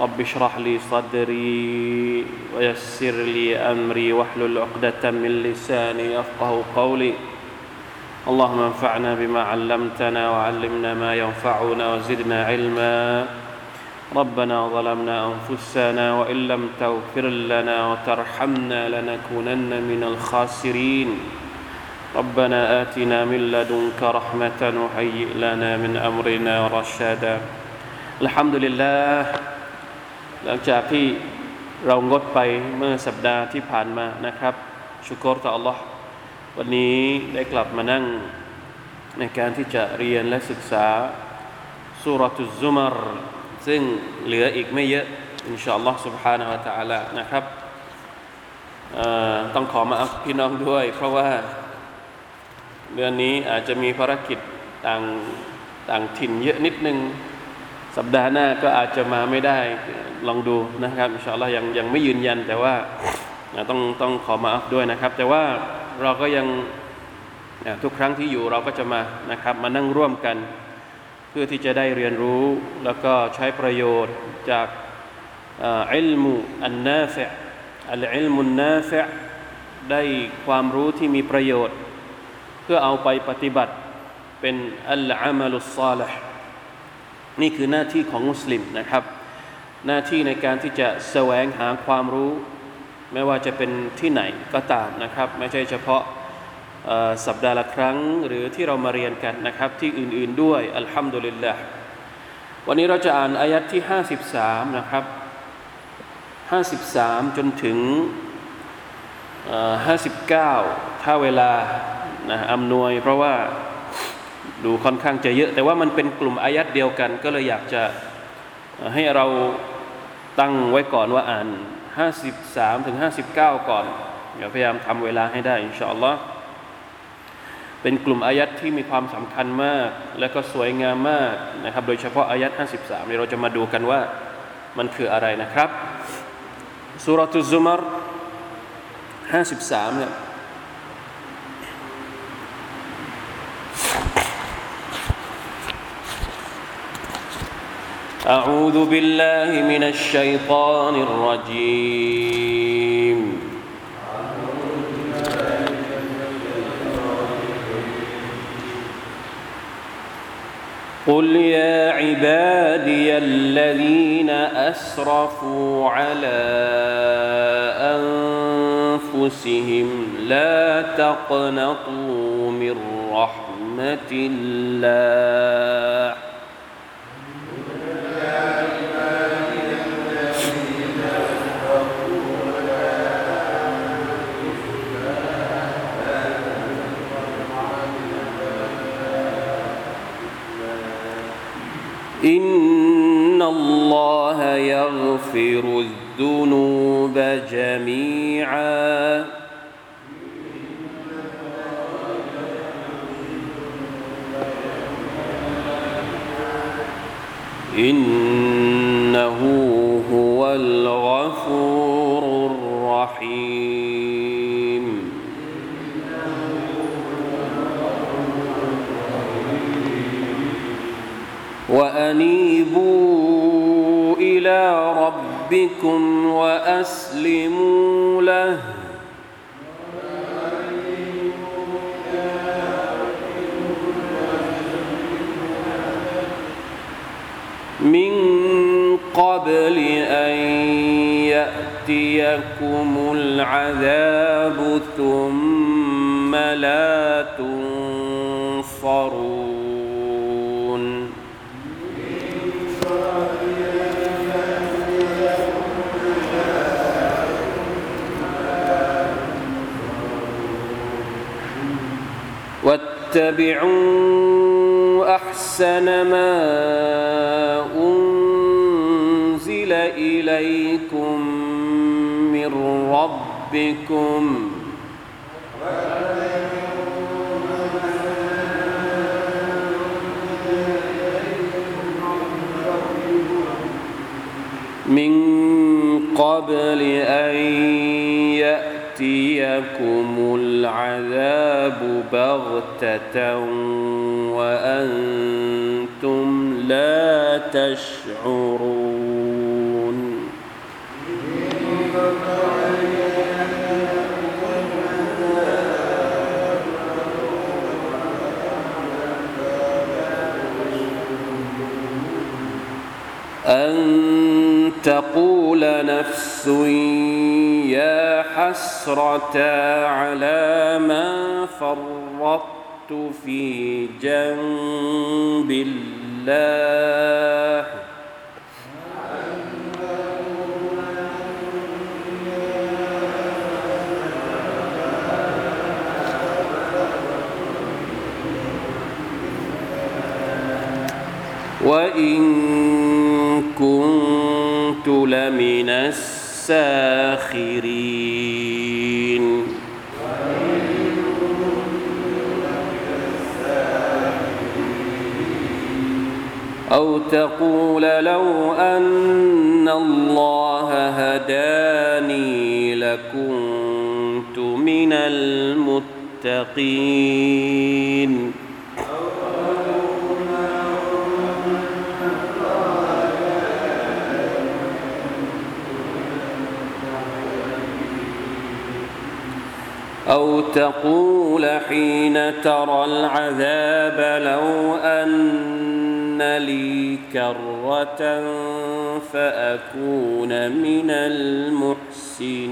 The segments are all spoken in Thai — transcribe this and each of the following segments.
رب اشرح لي صدري ويسر لي أمري واحلل عقدة من لساني يفقه قولي. اللهم انفعنا بما علمتنا وعلمنا ما ينفعنا وزدنا علما. ربنا ظلمنا أنفسنا وإن لم تغفر لنا وترحمنا لنكونن من الخاسرين. ربنا آتنا من لدنك رحمة وهيئ لنا من أمرنا رشدا. الحمد لله หลังจากที่เรางดไปเมื่อสัปดาห์ที่ผ่านมานะครับชุกรต่อ Allah วันนี้ได้กลับมานั่งในการที่จะเรียนและศึกษาสุรทุซุมรซึ่งเหลืออีกไม่เยอะอินชาอัลลอฮ์ سبحانه และ تعالى นะครับต้องขอมาอัพพี่น้องด้วย เพราะว่าเดือนนี้อาจจะมีภารกิจต่างต่างถิ่นเยอะนิดนึง สัปดาห์หน้าก็อาจจะมาไม่ได้ลองดูนะครับอินชาอัลลอฮ์ยังยังไม่ยืนยัน แต่ว่าต้องต้องขอมาอัพด้วยนะครับ แต่ว่าเราก็ยังทุกครั้งที่อยู่เราก็จะมานะครับ มานั่งร่วมกัน เพื่อที่จะได้เรียนรู้แล้วก็ใช้ประโยชน์จากอิลมุอันนาฟะอัลอิลมุนนาฟะได้ความรู้ที่มีประโยชน์ เพื่อเอาไปปฏิบัติเป็นอัลอามัลุสซาลห์ นี่คือหน้าที่ของมุสลิมนะครับ หน้าที่ในการที่จะแสวงหาความรู้ ไม่ว่าจะเป็นที่ไหนก็ตามนะครับ ไม่ใช่เฉพาะสัปดาห์ละครั้งหรือที่เรามาเรียนกันนะครับ ที่อื่นๆด้วยอัลฮัมดุลิลละวันนี้เราจะอ่านอายัดที่ 53 นะครับ 53 จนถึง 59 ถ้าเวลานะอำนวยเพราะว่า ดูค่อนข้างจะเยอะ แต่ว่ามันเป็นกลุ่มอายัดเดียวกัน ก็เลยอยากจะให้เราตั้งไว้ก่อนว่าอ่าน 53ถึง59 ก่อนเดี๋ยวพยายามทำเวลาให้ได้อินชาอัลลอฮ์เป็นกลุ่มอายัดที่มีความสำคัญมาก และก็สวยงามมากนะครับ โดยเฉพาะอายัด53เนี่เราจะมาดูกันว่ามันคืออะไรนะครับสุรทุซุมร53เนี่ย أعوذ بالله من الشيطان الرجيم. قل يا عبادي الذين أسرفوا على أنفسهم لا تقنطوا من رحمة الله. إن الله يغفر الذنوب جميعا ربكم وأسلموا له. من قبل أن يأتيكم العذاب ثم لا واتبعوا أحسن ما أنزل إليكم من ربكم. من قبل أن يأتيكم العذاب بغتة. وأنتم لا تشعرون. أن تقول نفس يا حسرة على ما فرطت. في جنب الله. وإن كنت لمن الساخرين. أو تقول لو أن الله هداني لكنت من المتقين. أو تقول حين ترى العذاب لو أن لي كرة فأكون من المحسنين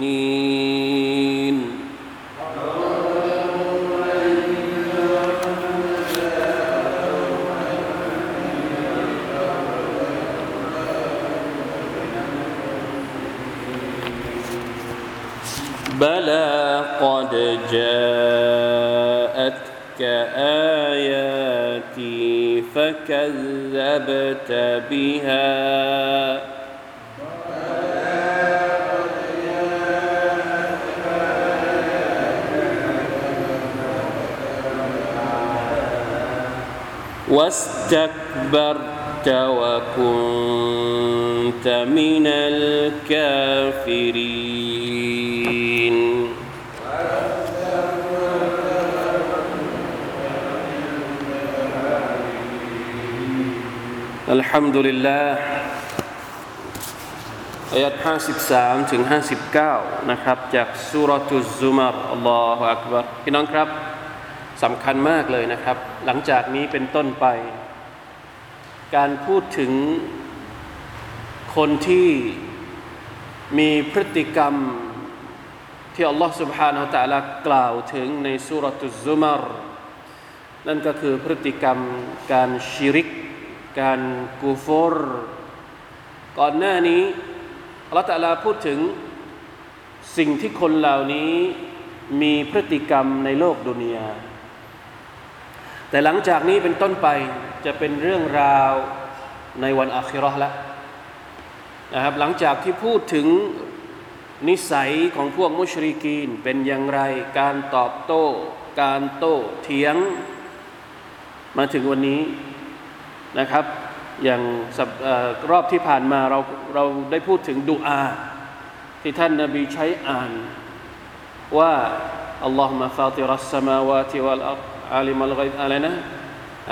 بلى قد جاءتك آياتي فكذبت بها. واستكبرت وكنت من الكافرين. الحمد لله อายัด53 ถึง 59 นะครับ จากสุรทุซุมารอัลลอฮฺอักบัรพี่น้องครับสำคัญมากเลยนะครับ หลังจากนี้เป็นต้นไป การพูดถึงคนที่มีพฤติกรรม ที่อัลลอฮฺ سبحانه และ تعالى กล่าวถึงในสุรทุซุมารนั่นก็คือพฤติกรรมการชิริก การกูฟรก่อนหน้านี้อัลตะลาพูดถึงสิ่งที่คนเหล่านี้มีพฤติกรรมในโลกดุนยาแต่หลังจากนี้เป็นต้นไปจะเป็นเรื่องราวในวันอาคิราะห์แล้วนะครับหลังจากที่พูดถึงนิสัยของพวกมุชริกีนเป็นอย่างไรการตอบโต้ การโต้เถียง มาถึงวันนี้ นะครับ อย่างรอบที่ผ่านมาเราเราได้พูดถึงดุอา ที่ท่านนาบีใช้อ่านว่า اللهم فاطر السماوات والأرض عالم الغيب อะไรนะ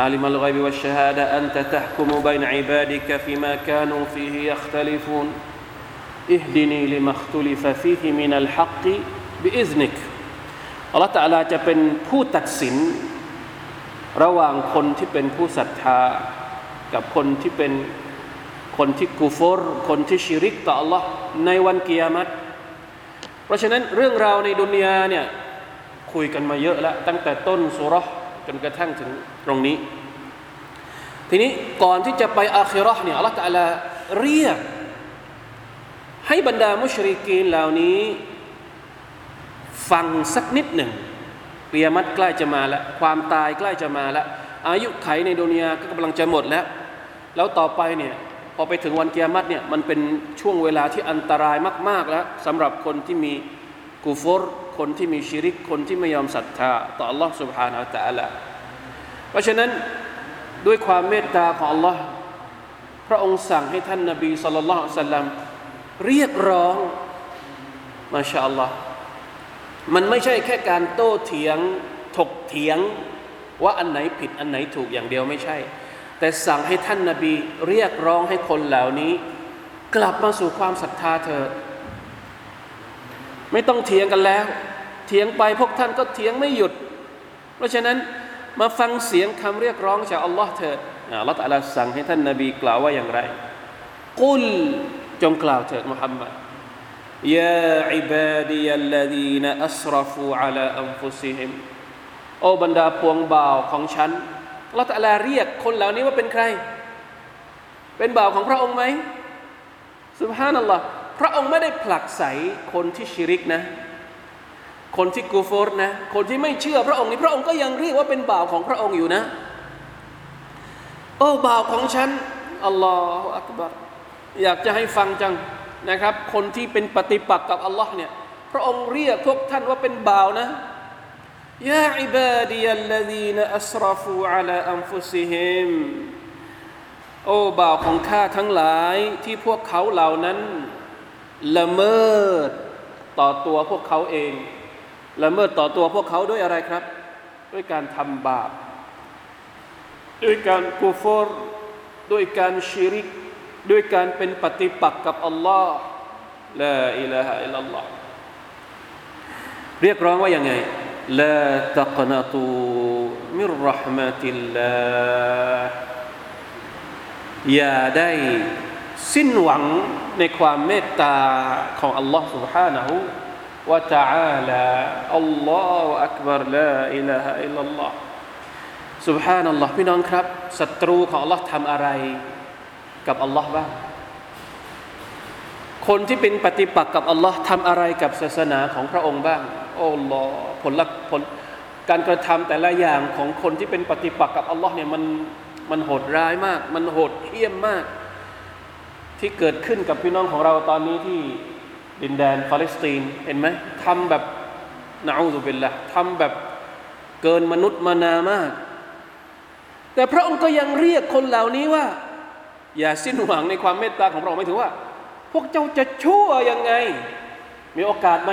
عالم الغيب والشهادة أنت تحكم بين عبادك فيما كانوا فيه يختلفون اهدني لما اختلف فيه من الحق بإذنك อัลลอฮฺตะลาจะเป็นผู้ตัดสิน ระหว่างคนที่เป็นผู้ศรัทธา กับคนที่เป็นคนที่กูฟอร์คนที่ชิริกต่อ อัลลอฮฺ ในวันกิยามัตเพราะฉะนั้นเรื่องราวในดุนยาเนี่ยคุยกันมาเยอะแล้ว ตั้งแต่ต้นสุรษจนกระทั่งถึงตรงนี้ ทีนี้ก่อนที่จะไปอาคิราะห์เนี่ยอัลลอฮฺตะลาเรียก ให้บรรดามุชริกีนเหล่านี้ ฟังสักนิดหนึ่งเปียมัดใกล้จะมาแล้ว ความตายใกล้จะมาแล้ว อายุไขในดุนยาก็กำลังจะหมดแล้ว แล้วต่อไปเนี่ยพอไปถึงวันเกียรติเนี่ยมันเป็นช่วงเวลาที่อันตรายมาก ๆแล้วสำหรับคนที่มี กูฟรคนที่มีชิริกคนที่ไม่ยอมศรัทธาต่อ Allah سبحانه และ تعالى เพราะฉะนั้นด้วยความเมตตาของ Allah พระองค์สั่งให้ท่านนบีสุลต่านสัลลัมเรียกร้องมาชาอัลลอฮ์มันไม่ใช่แค่การโต้เถียงถกเถียงว่าอันไหนผิดอันไหนถูกอย่างเดียวไม่ใช่ แต่สั่งให้ท่านนาบีเรียกร้องให้คนเหล่านี้ กลับมาสู่ความศรัทธาเถิดไม่ต้องเถียงกันแล้ว เถียงไปพวกท่านก็เถียงไม่หยุด เพราะฉะนั้นมาฟังเสียงคำเรียกร้องจากอัลลอฮ์เถิดอัลลอฮ์ตะลาสั่งให้ท่านนาบีกล่าวว่าอย่างไร กุลจงกล่าวเถิดมุฮัมมัดยาอิบาดียัลลดีนอัสรฟูอัลาอัมฟุซิฮิมโอบรรดาพวงบ่าวของฉัน เราแต่ละเรียกคนเหล่านี้ว่าเป็นใคร เป็นบ่าวของพระองค์ไหมสุบฮานัลลอฮ์พระองค์ไม่ได้ผลักใสคนที่ชิริกนะ คนที่กูฟอร์นะ คนที่ไม่เชื่อพระองค์นี้พระองค์ก็ยังเรียกว่าเป็นบ่าวของพระองค์อยู่นะ โอ้บ่าวของฉันอัลลอฮฺอักบารอยากจะให้ฟังจังนะครับ คนที่เป็นปฏิปักษ์กับอัลลอฮ์เนี่ยพระองค์เรียกพวกท่านว่าเป็นบ่าวนะ ยาอิบาดียัลลดีนอัสรฟูอัลาอัมฟุซิฮิมโอ้บ่าวของข้าทั้งหลายที่พวกเขาเหล่านั้นละเมิดต่อตัวพวกเขาเองละเมิดต่อตัวพวกเขาด้วยอะไรครับ ด้วยการทำบาป ด้วยการกูฟอร์ด้วยการชิริก ด้วยการเป็นปฏิปักษ์กับอัลลอฮ์ลาอิลาฮะอิลลัลลอฮ์เรียกร้องว่าอยังไง لا تقنطوا من رحمة الله อย่าได้สิ้นหวังในความเมตตาของอัลลอฮ์ سبحانه และ تعالى อัลลอฮฺอักบารลาอิลาฮะอิลลัลลอฮ์ سبحان อัลลอฮ์พี่น้องครับศัตรูของอัลลอฮ์ทำอะไรกับอัลลอฮ์บ้างคนที่เป็นปฏิปักษ์กับอัลลอฮ์ทำอะไรกับศาสนาของพระองค์บ้าง โอ้ลอผลลัพธ์ผลการกระทำแต่ละอย่างของคนที่เป็นปฏิปักษ์กับอัลลอฮ์เนี่ยมันมันโหดร้ายมาก มันโหดเหี้ยมมาก ที่เกิดขึ้นกับพี่น้องของเราตอนนี้ที่ดินแดนปาเลสไตน์เห็นไหมทำแบบนาอูซุบิลละทำแบบเกินมนุษย์มานามาก แต่พระองค์ก็ยังเรียกคนเหล่านี้ว่า อย่าสิ้นหวังในความเมตตาของพระองค์ไม่ถือว่า พวกเจ้าจะชั่วยังไง มีโอกาสไหม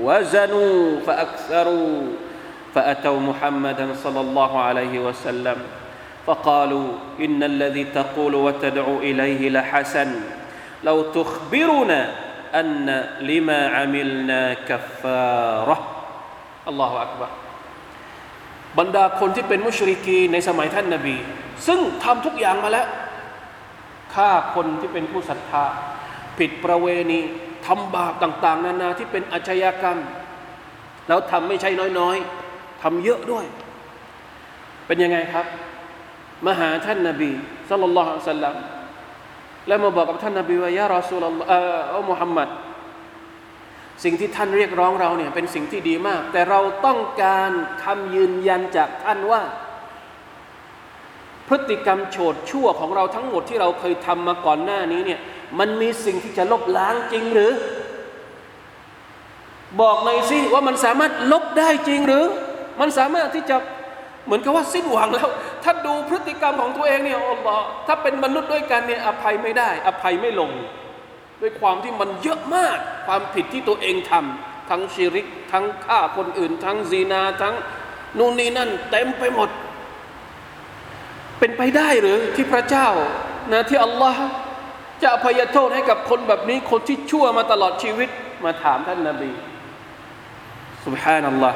وزنوا فأكثروا فأتوا محمدا صلى الله عليه وسلم فقالوا إن الذي تقول وتدعو إليه لحسن لو تخبرنا أن لما عملنا كفارة الله أكبر บรรดาคนที่เป็นมุชริกีในสมัยท่านนาบี ซึ่งทำทุกอย่างมาแล้วฆ่าคนที่เป็นผู้ศรัทธาผิดประเวณี ทำบาปต่าง ๆ นานาที่เป็นอาชญากรรม แล้วทำไม่ใช่น้อยๆทำเยอะด้วย เป็นยังไงครับ มาหาท่านนาบีสัลลัลลอฮุอะลัยฮิสัลลัมแล้วมาบอกกับท่านนาบีว่ายารอสูลลอฮ์เออมุฮัมมัดสิ่งที่ท่านเรียกร้องเราเนี่ยเป็นสิ่งที่ดีมาก แต่เราต้องการคำยืนยันจากท่านว่า พฤติกรรมโฉดชั่วของเราทั้งหมดที่เราเคยทำมาก่อนหน้านี้เนี่ย มันมีสิ่งที่จะลบล้างจริงหรือ บอกหน่อยสิว่ามันสามารถลบได้จริงหรือ มันสามารถที่จะเหมือนกับว่าสิ้นหวังแล้ว ถ้าดูพฤติกรรมของตัวเองเนี่ยอัลลอฮ์ถ้าเป็นมนุษย์ด้วยกันเนี่ยอภัยไม่ได้ อภัยไม่ลง ด้วยความที่มันเยอะมากความผิดที่ตัวเองทำทั้งชิริก ทั้งฆ่าคนอื่น ทั้งซีนา ทั้งนู่นนี่นั่น เต็มไปหมด เป็นไปได้หรือที่พระเจ้านะที่อัลลอฮ์ จะอภัยโทษให้กับคนแบบนี้คนที่ชั่วมาตลอดชีวิตมาถามท่านนาบี سبحان الله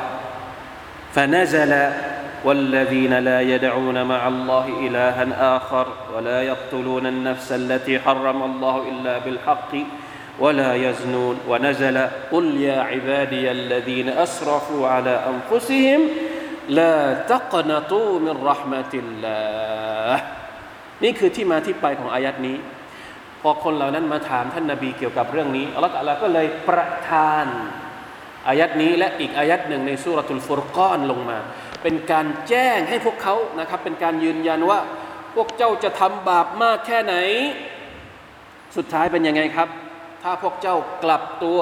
فنزل والذين لا يدعون مع الله إلها آخر ولا يقتلون النفس التي حرم الله إلا بالحق ولا يزنون ونزل قل يا عبادي الذين أسرفوا على أنفسهم لا تقنطوا من رحمة الله นี่คือที่มาที่ไปของอายัดนี้ พอคนเหล่านั้นมาถามท่านนาบีเกี่ยวกับเรื่องนี้อัลลอฮฺก็เลยประทานอายัดนี้และอีกอายัดหนึ่งในสุรทูลฟุรกอนลงมา เป็นการแจ้งให้พวกเขานะครับ เป็นการยืนยันว่าพวกเจ้าจะทำบาปมากแค่ไหน สุดท้ายเป็นยังไงครับ ถ้าพวกเจ้ากลับตัว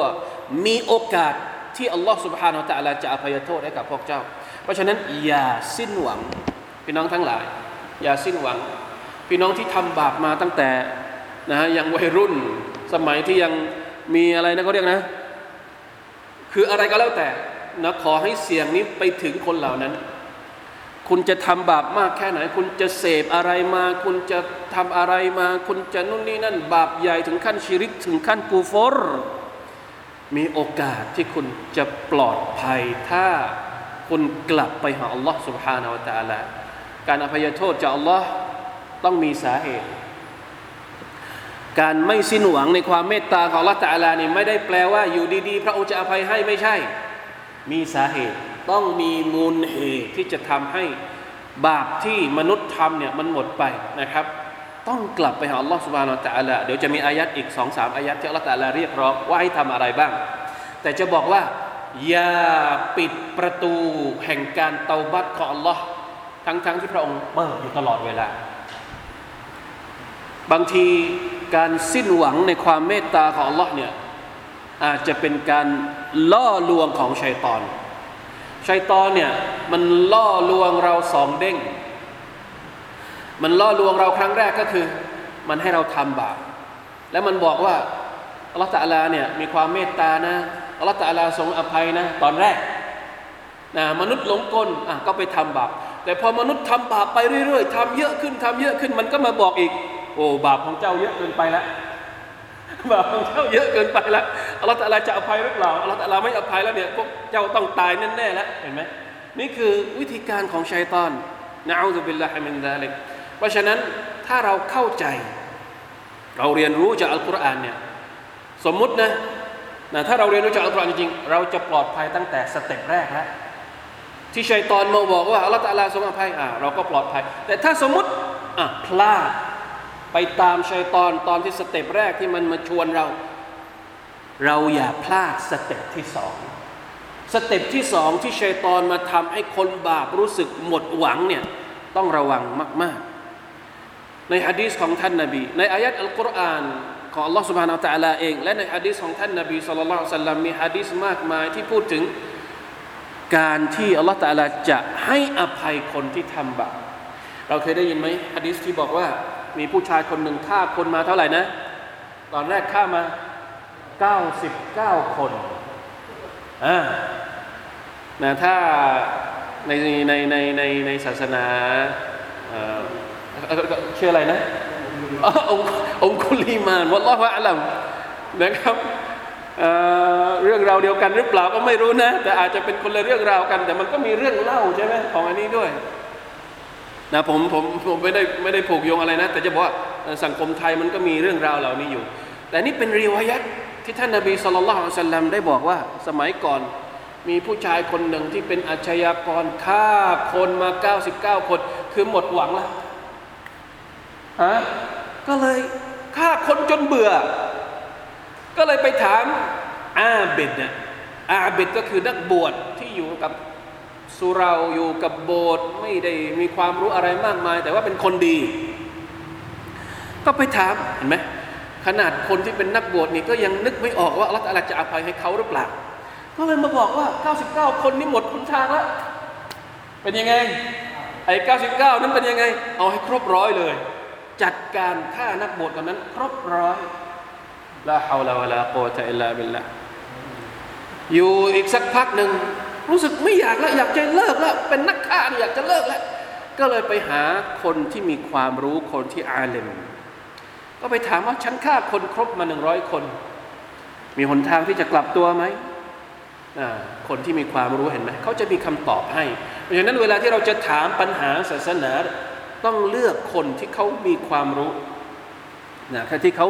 มีโอกาสที่อัลลอฮฺสุบฮานาอัลตะอาลาจะอภัยโทษให้กับพวกเจ้า เพราะฉะนั้นอย่าสิ้นหวังพี่น้องทั้งหลาย อย่าสิ้นหวัง พี่น้องที่ทำบาปมาตั้งแต่ นะฮะยังวัยรุ่นสมัยที่ยังมีอะไรนะเขาเรียกนะ คืออะไรก็แล้วแต่นะขอให้เสียงนี้ไปถึงคนเหล่านั้น คุณจะทำบาปมากแค่ไหน คุณจะเสพอะไรมา คุณจะทำอะไรมา คุณจะนู่นนี่นั่น บาปใหญ่ถึงขั้นชิริก ถึงขั้นกูฟอรมีโอกาสที่คุณจะปลอดภัย ถ้าคุณกลับไปหาอัลลอฮ์ سبحانه และ تعالى การอภัยโทษจากอัลลอฮ์ต้องมีสาเหตุ การไม่สิ้นหวังในความเมตตาของอัลลอฮ์ตาลานี่ไม่ได้แปลว่าอยู่ดีๆ พระองค์จะอภัยให้ไม่ใช่ มีสาเหตุต้องมีมูลเหตุที่จะทำให้บาปที่มนุษย์ทำเนี่ยมันหมดไปนะครับ ต้องกลับไปหาอัลลอฮ์สุบานาอัลตะอาลาเดี๋ยวจะมีอายัดอีกสองสามอายัดที่อัลลอฮ์ตะอาลาเรียกร้องว่าให้ทำอะไรบ้าง แต่จะบอกว่า อย่าปิดประตูแห่งการเตาบัตของอัลลอฮ์ทั้งๆที่พระองค์เปิดอยู่ตลอดเวลา บางที การสิ้นหวังในความเมตตาของ Allah เนี่ยอาจจะเป็นการล่อลวงของชัยตอนชัยตอนเนี่ยมันล่อลวงเราสองเด้ง มันล่อลวงเราครั้งแรกก็คือ มันให้เราทำบาปแล้วมันบอกว่าอัลลอฮฺตะลาเนี่ยมีความเมตตานะอัลลอฮฺตะลาทรงอภัยนะตอนแรกนะมนุษย์หลงกลอะก็ไปทำบาปแต่พอมนุษย์ทำบาปไปเรื่อย ๆทำเยอะขึ้นทำเยอะขึ้นมันก็มาบอกอีก โอ้บาปของเจ้าเยอะเกินไปแล้วบาปของเจ้าเยอะเกินไปแล้วอัลลอฮฺตะลาจะอภัยหรือเปล่าอัลลอฮฺตะลาไม่อภัยแล้วเนี่ยพวกเจ้าต้องตายแน่ๆแล้วเห็นไหมนี่คือวิธีการของชัยตอนนะอูซุบิลลาฮิมินซาลิกเพราะฉะนั้นถ้าเราเข้าใจ เราเรียนรู้จากอัลกุรอานเนี่ยสมมุตินะนะถ้าเราเรียนรู้จากอัลกุรอานจริงๆเราจะปลอดภัยตั้งแต่ step แรกแล้วที่ชัยตอนมาบอกว่าอัลลอฮฺตะลาทรงอภัยอ่าเราก็ปลอดภัย แต่ถ้าสมมติอะพลาด ไปตามชัยตอนตอนที่ step แรกที่มันมาชวนเรา เราอย่าพลาด step ที่สอง step ที่สองที่ชัยตอนมาทำให้คนบาปรู้สึกหมดหวังเนี่ยต้องระวังมาก ๆ ในฮะดีษของท่านนาบี ในอายะฮ์อัลกุรอานของอัลลอฮ์ سبحانه และ تعالى เอง และในฮะดีษของท่านนาบีสุลต่านสัลลัมมีฮะดีษมากมายที่พูดถึงการที่อัลลอฮ์ตะลาจะให้อภัยคนที่ทำบาปเราเคยได้ยินไหมฮะดีษที่บอกว่า มีผู้ชายคนหนึ่งฆ่าคนมาเท่าไหร่นะ ตอนแรกฆ่ามา 99 คนอ่านะถ้าในในในในในศาสนาเอ่อชื่ออะไรนะอ๋อองค์องคุลีมานวัลลอฮฺอัลลัมนะครับเเรื่องราวเดียวกันหรือเปล่าก็ไม่รู้นะ แต่อาจจะเป็นคนละเรื่องราวกัน แต่มันก็มีเรื่องเล่าใช่ไหมของอันนี้ด้วย นะผมผมผมไม่ได้ไม่ได้ผูกโยงอะไรนะ แต่จะบอกว่าสังคมไทยมันก็มีเรื่องราวเหล่านี้อยู่ แต่นี่เป็นรีวายัตที่ท่านนาบีสุลต่านสัลลัมได้บอกว่าสมัยก่อนมีผู้ชายคนหนึ่งที่เป็นอาชญากรฆ่าคนมา 99 คน คือหมดหวังแล้วฮะก็เลยฆ่าคนจนเบื่อ ก็เลยไปถามอาเบดเนี่ยอาเบดก็คือนักบวชที่อยู่กับ สุเราอยู่กับโบสถ์ไม่ได้มีความรู้อะไรมากมาย แต่ว่าเป็นคนดี ก็ไปถามเห็นไหมขนาดคนที่เป็นนักบวชนี่ก็ยังนึกไม่ออกว่าอัลลอฮฺจะอภัยให้เขาหรือเปล่าก็เลยมาบอกว่า 99 คนนี่หมดคุณทางแล้ว เป็นยังไง ไอ้ 99 นั้นเป็นยังไง เอาให้ครบร้อยเลย จัดการฆ่านักบวชคนนั้น ครบร้อยลาฮาวลาวะลาโกตะอิลลาบิลละอยู่อีกสักพักหนึ่ง รู้สึกไม่อยากแล้วอยากจะเลิกแล้ว เป็นนักฆ่าอยากจะเลิกแล้ว ก็เลยไปหาคนที่มีความรู้คนที่อาเลมก็ไปถามว่าฉันฆ่าคนครบมาหนึ่งร้อยคน มีหนทางที่จะกลับตัวไหมคนที่มีความรู้เห็นไหมเขาจะมีคำตอบให้ เพราะฉะนั้นเวลาที่เราจะถามปัญหาศาสนาต้องเลือกคนที่เขามีความรู้นะที่เขา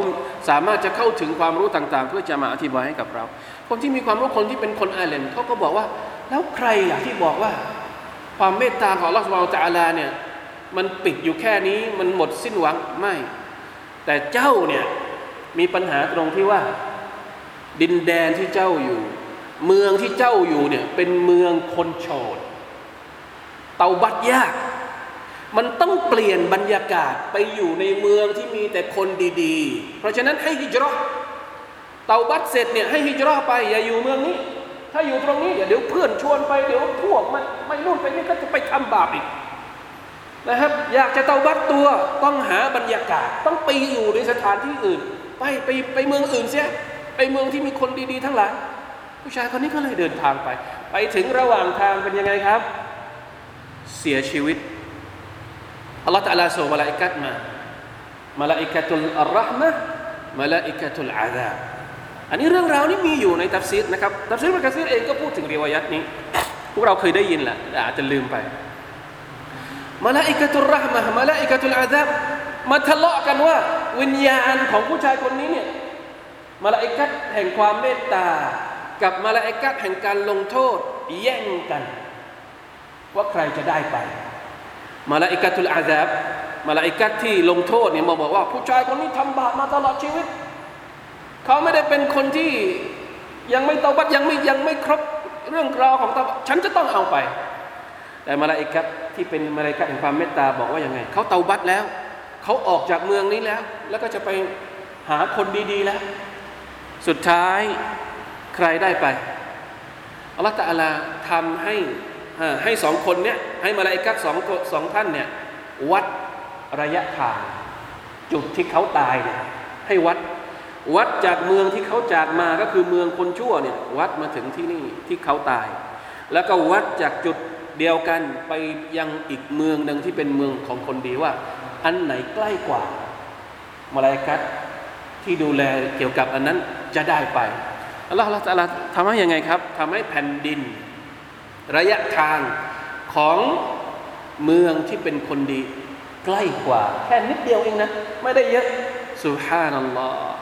สามารถจะเข้าถึงความรู้ต่าง ๆ เพื่อจะมาอธิบายให้กับเรา คนที่มีความรู้คนที่เป็นคนอาเลมเขาก็บอกว่า แล้วใครล่ะที่บอกว่า ความเมตตาของอัลอสุบไบร์ตาลาเนี่ยมันปิดอยู่แค่นี้มันหมดสิ้นหวังไม่ แต่เจ้าเนี่ยมีปัญหาตรงที่ว่า ดินแดนที่เจ้าอยู่ เมืองที่เจ้าอยู่เนี่ยเป็นเมืองคนโฉดเตาบัดยาก มันต้องเปลี่ยนบรรยากาศไปอยู่ในเมืองที่มีแต่คนดีๆ เพราะฉะนั้นให้ฮิจรัเตาบัดเสร็จเนี่ยให้ฮิจรัไปอย่าอยู่เมืองนี้ ถ้าอยู่ตรงนี้เดี๋ยวเพื่อนชวนไปเดี๋ยวพวกมันไม่นู่นไปนี่ก็จะไปทำบาปอีกนะครับ อยากจะเตาบัดตัวต้องหาบรรยากาศ ต้องไปอยู่ในสถานที่อื่น ไปไปไปเมืองอื่นเสียไปเมืองที่มีคนดีๆ ทั้งหลายผู้ชายคนนี้ก็เลยเดินทางไป ไปถึงระหว่างทางเป็นยังไงครับ เสียชีวิตอัลลอฮฺตะลาส่งมาลาอิกัดมาملائكة الرحمة ملائكة العذاب อันนี้เรื่องราวนี้มีอยู่ในตัฟซีรนะครับตัฟซีรอิบนุกะษีรเองก็พูดถึงริวายัตนี้พวกเราเคยได้ยินแหละแต่อาจจะลืมไปملائكة الرحمة ملائكة العذاب มาทะเลาะกันว่า วิญญาณของผู้ชายคนนี้เนี่ยมาลาอิกัตแห่งความเมตตา กับมาลาอิกัตแห่งการลงโทษแย่งกัน ว่าใครจะได้ไปมาลาอิกัตุลอาซาบมาลาอิกัตที่ลงโทษเนี่ยมาบอกว่า ผู้ชายคนนี้ทำบาปมาตลอดชีวิต เขาไม่ได้เป็นคนที่ยังไม่ตบัดยังไม่ยังไม่ครบเรื่องราวของตบัดฉันจะต้องเอาไป แต่มาลาอิกัตที่เป็นมาลาอิกัตแห่งความเมตตาบอกว่ายังไงเขาเตาบัดแล้วเขาออกจากเมืองนี้แล้ว แล้วก็จะไปหาคนดีๆแล้ว สุดท้ายใครได้ไปอัลลอฮฺตะอลาทำให้ให้สองคนเนี้ยให้มาลาอิกัตสองสองท่านเนี่ยวัดระยะทางจุดที่เขาตายเนี่ยให้วัด วัดจากเมืองที่เขาจากมาก็คือเมืองคนชั่วเนี่ยวัดมาถึงที่นี่ที่เขาตาย แล้วก็วัดจากจุดเดียวกันไปยังอีกเมืองหนึ่งที่เป็นเมืองของคนดีว่า อันไหนใกล้กว่ามาลายกัตที่ดูแลเกี่ยวกับอันนั้นจะได้ไปอัลลอฮฺตะลาทำให้ยังไงครับทำให้แผ่นดิน ระยะทางของเมืองที่เป็นคนดี ใกล้กว่า แค่นิดเดียวเองนะ ไม่ได้เยอะสุฮานัลลอฮ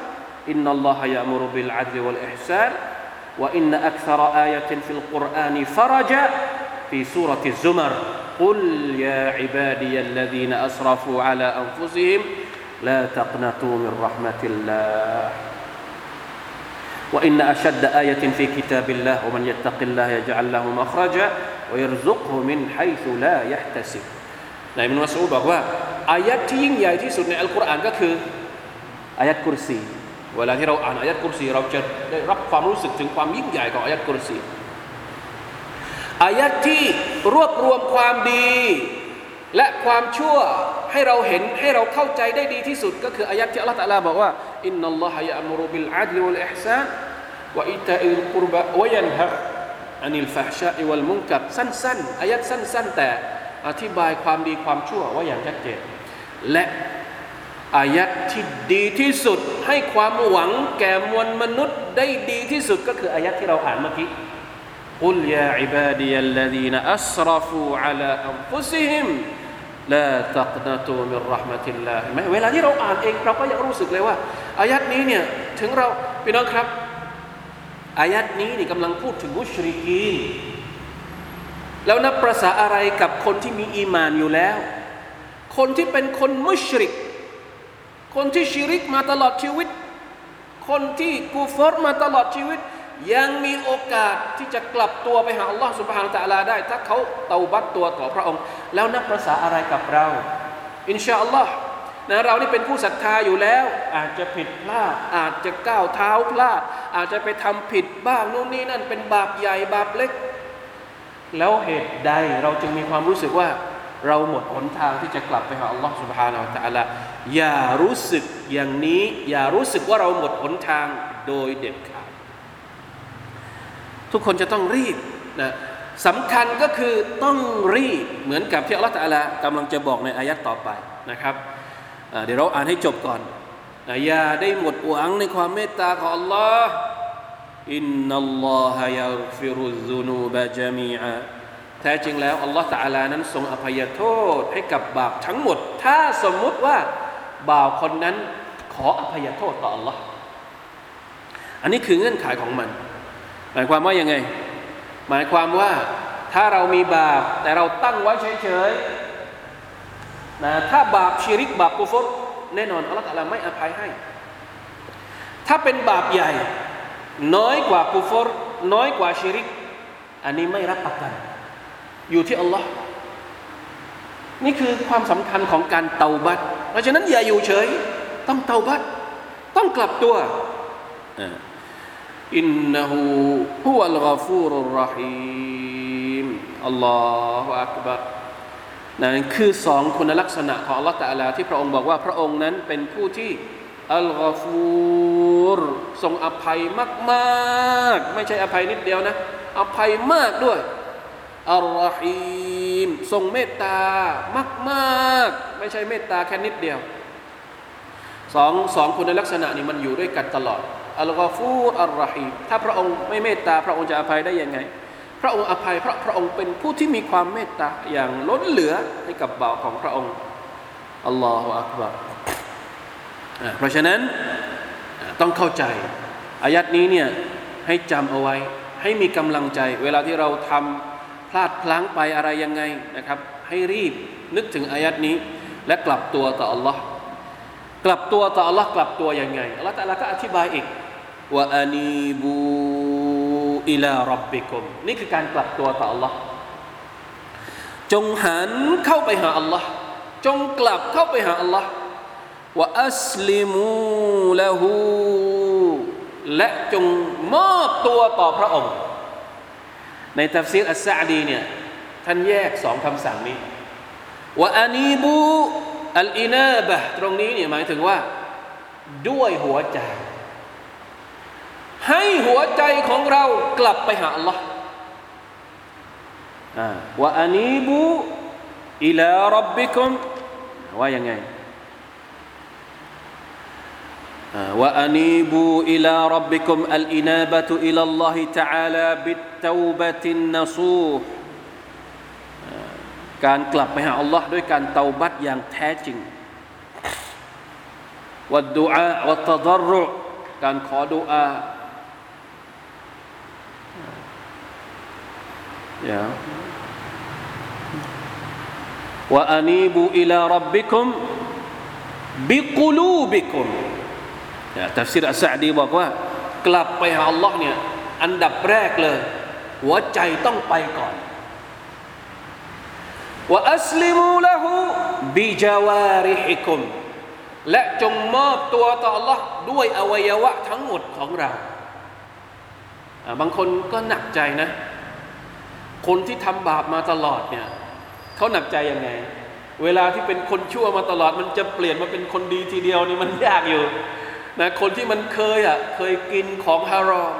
إن الله يأمر بالعدل والإحسان وإن أكثر آية في القرآن فرجا في سورة الزمر قل يا عبادي الذين أسرفوا على أنفسهم لا تقنطوا من رحمة الله وإن أشد آية في كتاب الله ومن يتق الله يجعل له مخرجا ويرزقه من حيث لا يحتسب นายมินมัสูดบอกว่าอายัดที่ยิ่งใหญ่ที่สุดในอัลกุรอานก็คืออายัดกุรซี เวลาที่เราอ่านอายัดกุรซีเราจะได้รับความรู้สึกถึงความยิ่งใหญ่ของอายัดกุรซีอายัดที่รวบรวมความดี และความชั่วให้เราเห็นให้เราเข้าใจได้ดีที่สุด ก็คืออายัดที่อัลลอฮฺตะลาบอกว่าإن الله يأمر بالعدل والإحسان وإيتاء ذي القربى وينهى عن الفحشاء والمنكر สั้นๆอายัดสั้น ๆ แต่อธิบายความดีความชั่วว่าอย่างชัดเจนและ อายะที่ดีที่สุดให้ความหวังแก่มวลมนุษย์ได้ดีที่สุดก็คืออายะที่เราอ่านเมื่อกี้กุลยาอิบาดียัลลดีนอัสรฟูอัลาอัมฟุซิฮิมลาตักนาตูมิรหมะติลลาห์เวลาที่เราอ่านเองเราก็ยังรู้สึกเลยว่าอายะนี้เนี่ยถึงเราพี่น้องครับอายะนี้นี่กำลังพูดถึงมุชริกีนแล้วนับประษาอะไรกับคนที่มีอีมานอยู่แล้ว คนที่เป็นคนมุชริก คนที่ชิริกมาตลอดชีวิต คนที่กูฟอร์มาตลอดชีวิต ยังมีโอกาสที่จะกลับตัวไปหาอัลลอฮ์สุบฮานตะลาได้ ถ้าเขาเตาบัตตัวต่อพระองค์ แล้วนับภาษาอะไรกับเรา อินชาอัลลอฮ์นะเรานี่เป็นผู้ศรัทธาอยู่แล้ว อาจจะผิดพลาด อาจจะก้าวเท้าพลาด อาจจะไปทำผิดบ้างนู่นนี่นั่นเป็นบาปใหญ่บาปเล็ก แล้วเหตุใดเราจึงมีความรู้สึกว่า เราหมดหนทางที่จะกลับไปหาอัลลอฮ์ سبحانه และ تعالى อย่ารู้สึกอย่างนี้ อย่ารู้สึกว่าเราหมดหนทางโดยเด็ดขาดทุกคนจะต้องรีบนะสำคัญก็คือต้องรีบเหมือนกับที่อัลลอฮฺตะลากำลังจะบอกในอายัดต่อไปนะครับเดี๋ยวเราอ่านให้จบก่อนอย่าได้หมดหวังในความเมตตาของ Allah อินนัลลอฮะยักฟิรุซุนูบะจามีอา แท้จริงแล้วอัลลอฮฺตะอาลานั้นทรงอภัยโทษให้กับบาปทั้งหมด ถ้าสมมุติว่าบ่าวคนนั้นขออภัยโทษต่ออัลลอฮ์อันนี้คือเงื่อนไขของมัน หมายความว่ายังไง หมายความว่าถ้าเรามีบาปแต่เราตั้งไว้เฉยๆนะถ้าบาปชิริกบาปกุฟรแน่นอนอัลลอฮฺตะอาลาไม่อภัยให้ ถ้าเป็นบาปใหญ่ น้อยกว่ากุฟรน้อยกว่าชิริก อันนี้ไม่รับประกัน อยู่ที่อัลลอฮ์นี่คือความสำคัญของการเตาบัตเพราะฉะนั้นอย่าอยู่เฉย ต้องเตาบัตต้องกลับตัวอินนะฮูฮุวัลกาฟูรุรหีมอัลลอฮฺอักบัรนั่นคือสองคุณลักษณะของอัลลอฮฺตะลาที่พระองค์บอกว่าพระองค์นั้นเป็นผู้ที่อัลกฟูรทรงอภัยมาก ๆ ไม่ใช่อภัยนิดเดียวนะ อภัยมากด้วย อัลรอฮีมทรงเมตตามากๆ ไม่ใช่เมตตาแค่นิดเดียวสองสองคุณลักษณะนี้มันอยู่ด้วยกันตลอดอัลกอฟูอัลรอฮีมถ้าพระองค์ไม่เมตตา พระองค์จะอภัยได้ยังไง พระองค์อภัยเพราะพระองค์เป็นผู้ที่มีความเมตตาอย่างล้นเหลือให้กับบ่าวของพระองค์อัลลอฮฺอักบารเพราะฉะนั้นต้องเข้าใจอายัดนี้เนี่ยให้จำเอาไว้ให้มีกำลังใจ เวลาที่เราทำ พลาดพลั้งไปอะไรยังไงนะครับ ให้รีบนึกถึงอายัดนี้ และกลับตัวต่อ Allah กลับตัวต่อ Allah กลับตัวยังไง Allah แต่ละก็อธิบายอีกว่าอานีบูอิลารับบิกุมนี่คือการกลับตัวต่อ Allah จงหันเข้าไปหา Allah จงกลับเข้าไปหา Allah ว่าอัสลิมูละหูและจงมอบตัวต่อพระองค์ ในตัฟซีรอัสซาดีเนี่ยท่านแยกสองคำสั่งนี้ว่าอานีบูอัลอินาบะตรงนี้เนี่ยหมายถึงว่า ด้วยหัวใจ ให้หัวใจของเรากลับไปหาอัลลอฮ์ว่าอานีบูอิลารับบิคุมว่ายังไง وأنيبوا إلى ربكم الإنابة إلى الله تعالى بالتوبة النصوح การกลับไปหาอัลลอฮ์ด้วยการเตาบัตอย่างแท้จริงวัดดุอาวัตดรุการขอดุอาอย่าว่าอานีบูอิลารับบิคุมบิกุลูบิคุม ตัฟซีรอัสซดีบอกว่า กลับไปหาอัลลอฮ์เนี่ยอันดับแรกเลย หัวใจต้องไปก่อนว่าอัสลิมูละหูบิจาวาริฮิคุมและจงมอบตัวต่อ Allah ด้วยอวัยวะทั้งหมดของเรา บางคนก็หนักใจนะ คนที่ทำบาปมาตลอดเนี่ยเขาหนักใจยังไง เวลาที่เป็นคนชั่วมาตลอด มันจะเปลี่ยนมาเป็นคนดีทีเดียวนี่มันยากอยู่ นะคนที่มันเคยอะเคยกินของฮารอม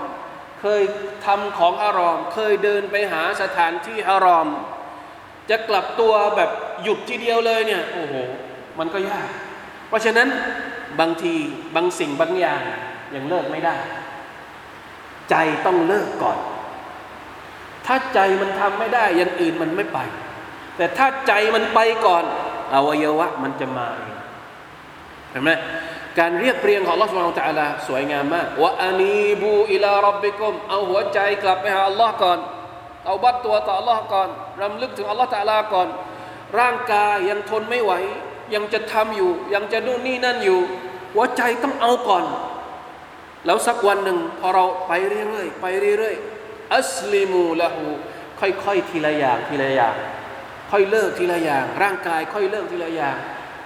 เคยทำของฮารอม เคยเดินไปหาสถานที่ฮารอม จะกลับตัวแบบหยุดทีเดียวเลยเนี่ยโอ้โหมันก็ยาก เพราะฉะนั้นบางทีบางสิ่งบางอย่างยังเลิกไม่ได้ ใจต้องเลิกก่อน ถ้าใจมันทำไม่ได้อย่างอื่นมันไม่ไป แต่ถ้าใจมันไปก่อนอวัยวะมันจะมาเองเห็นไหม การเรียกเรียงของ Allah سبحانه และ تعالى สวยงามมากว่าอานีบูอิลารับบิกุมเอาหัวใจกลับไปหา Allah ก่อนเอาบัตตัวต่อ Allah ก่อนรำลึกถึง Allah Taala ก่อน ร่างกายยังทนไม่ไหว ยังจะทำอยู่ ยังจะนู่นนี่นั่นอยู่ หัวใจต้องเอาก่อน แล้วสักวันหนึ่งพอเราไปเรื่อยๆไปเรื่อยๆอัสลิมูละหูค่อยๆทีละอย่างทีละอย่างค่อยเลิกทีละอย่าง ร่างกายค่อยเลิกทีละอย่าง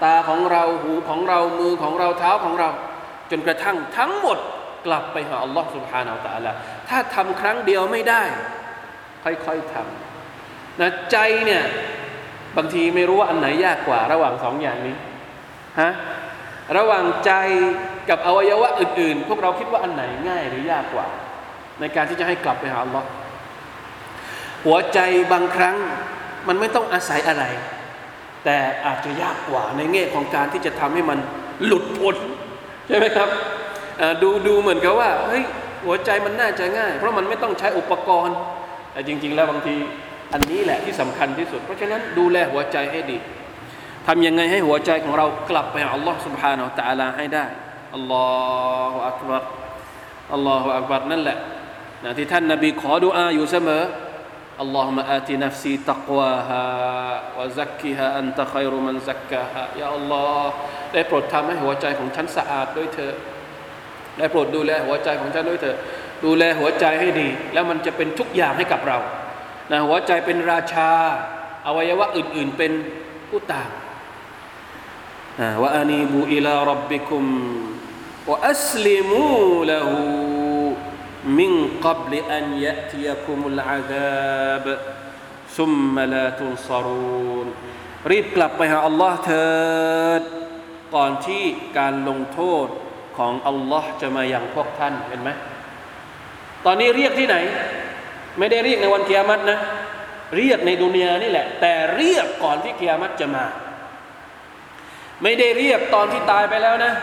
ตาของเราหูของเรามือของเราเท้าของเรา จนกระทั่งทั้งหมดกลับไปหาอัลลอฮ์สุบฮานาอัลตะละถ้าทำครั้งเดียวไม่ได้ ค่อยๆทำนะใจเนี่ยบางทีไม่รู้ว่าอันไหนยากกว่า ระหว่างสองอย่างนี้ฮะระหว่างใจกับอวัยวะอื่น ๆ พวกเราคิดว่าอันไหนง่ายหรือยากกว่า ในการที่จะให้กลับไปหาอัลลอฮ์หัวใจบางครั้งมันไม่ต้องอาศัยอะไร แต่อาจจะยากกว่าในแง่ของการที่จะทำให้มันหลุดพ้นใช่ไหมครับดูดูเหมือนกับว่าเฮ้ยหัวใจมันน่าจะง่าย เพราะมันไม่ต้องใช้อุปกรณ์ แต่จริง ๆ แล้วบางทีอันนี้แหละที่สำคัญที่สุด เพราะฉะนั้นดูแลหัวใจให้ดีทำยังไงให้หัวใจของเรากลับไปหาอัลลอฮ์ سبحانه และ تعالى ให้ได้อัลลอฮฺอักบัรอัลลอฮฺอักบัรนั่นแหละนะที่ท่านนบีขอดุอาอยู่เสมอ اللهم آت نفسي تقواها وزكها أنت خير من زكاها يا الله ได้โปรดทำให้หัวใจของฉันสะอาดด้วยเธอได้โปรดดูแลหัวใจของฉันด้วยเถอะดูแลหัวใจให้ดี แล้วมันจะเป็นทุกอย่างให้กับเรานะหัวใจเป็นราชาอวัยวะอื่น ๆ เป็นผู้ตามว่าอานีบูอิลารับบิคุมวะอัสลิมูละหู มินกับลอันยะติยคุมุลอาดาบซุมมลาตุนซารูนรีบกลับไปหาอัลลอฮ์เถิดก่อนที่การลงโทษของอัลลอฮ์จะมาอย่างพวกท่านเห็นไหมตอนนี้เรียกที่ไหน ไม่ได้เรียกในวันเกียรตินะ เรียกในดุนยานี่แหละ แต่เรียกก่อนที่เกียรติจะมา ไม่ได้เรียกตอนที่ตายไปแล้วนะ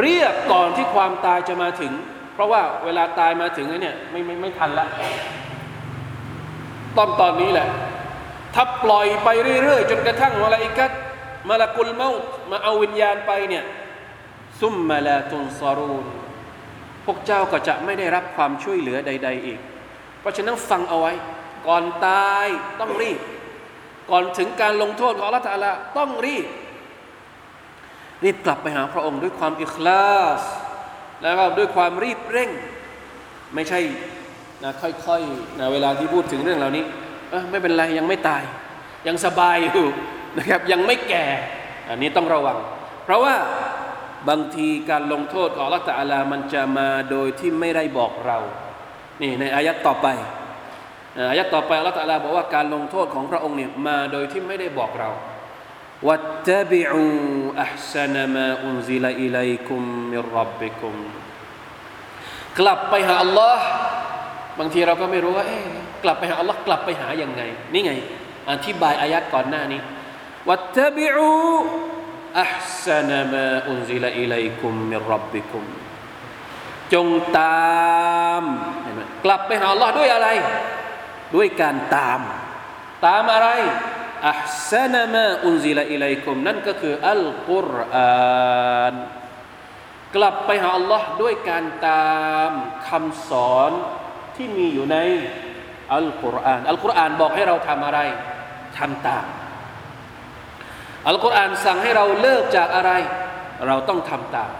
เรียกก่อนที่ความตายจะมาถึง เพราะว่าเวลาตายมาถึงเนี่ยไม่ไม่ไม่ทันละต้องตอนนี้แหละ ถ้าปล่อยไปเรื่อยๆ จนกระทั่งมาลาอิกัดมาลากุลเมามาเอาวิญญาณไปเนี่ยซุมมาลาตุนซารูนพวกเจ้าก็จะไม่ได้รับความช่วยเหลือใด ๆ อีก เพราะฉะนั้นฟังเอาไว้ ก่อนตายต้องรีบ ก่อนถึงการลงโทษของอัลลอฮฺลต้องรีบ รีบกลับไปหาพระองค์ด้วยความอิคลาส แล้วก็ด้วยความรีบเร่ง ไม่ใช่นะค่อยๆนะเวลาที่พูดถึงเรื่องเหล่านี้เออไม่เป็นไรยังไม่ตาย ยังสบายอยู่นะครับยังไม่แก่ อันนี้ต้องระวัง เพราะว่าบางทีการลงโทษของละตาลามันจะมาโดยที่ไม่ได้บอกเรา นี่ในอายัดต่อไปอายัดต่อไปละตาลาบอกว่าการลงโทษของพระองค์เนี่ยมาโดยที่ไม่ได้บอกเรา วัตตบิอูอัพซนมาอุนซิลอิลัยคุมมิรับบิคุมกลับไปหาอัลลอฮ์บางทีเราก็ไม่รู้ว่าเอ๊ะกลับไปหาอัลลอฮ์กลับไปหาอย่างไง นี่ไง อธิบายอายัดก่อนหน้านี้واتبعوا أحسن ما أنزل إليكم من ربكمจงตามเห็นไหมกลับไปหาอัลลอฮ์ด้วยอะไร ด้วยการตาม ตามอะไร أحسن ما أنزل إليكمนั่นก็คืออัลกุรอานกลับไปหาอัลลอฮ์ด้วยการตามคำสอนที่มีอยู่ในอัลกุรอานอัลกุรอานบอกให้เราทำอะไรทำตามอัลกุรอานสั่งให้เราเลิกจากอะไร เราต้องทำตาม